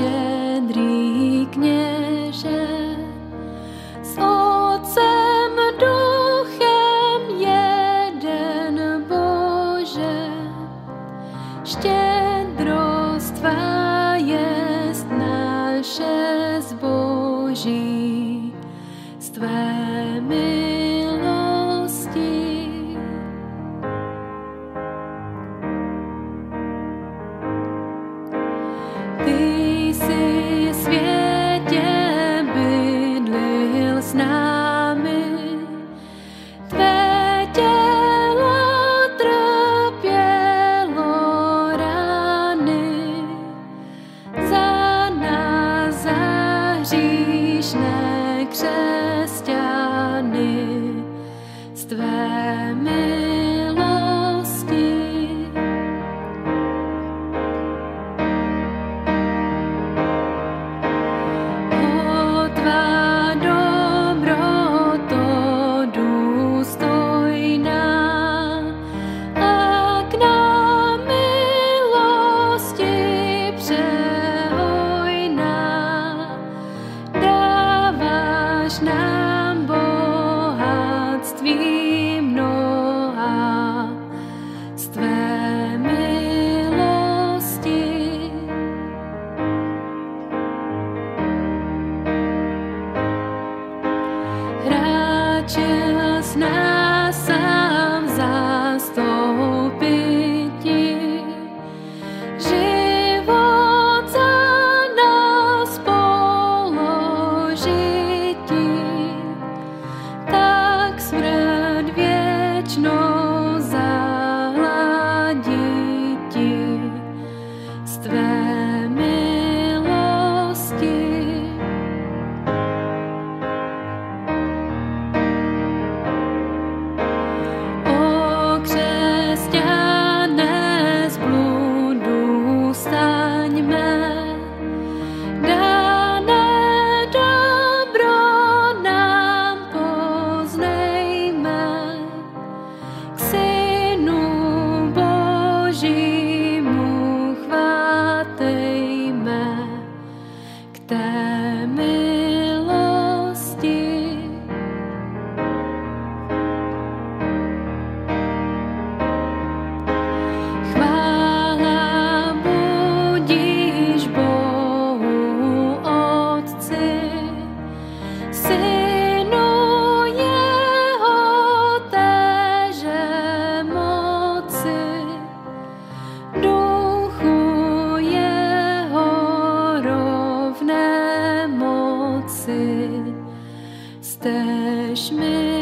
yeah. s námi. Tvé tělo trpělo rány, za nás za. dobrodružství mnoha z tvé milosti. Hráče wszyscy jesteśmy.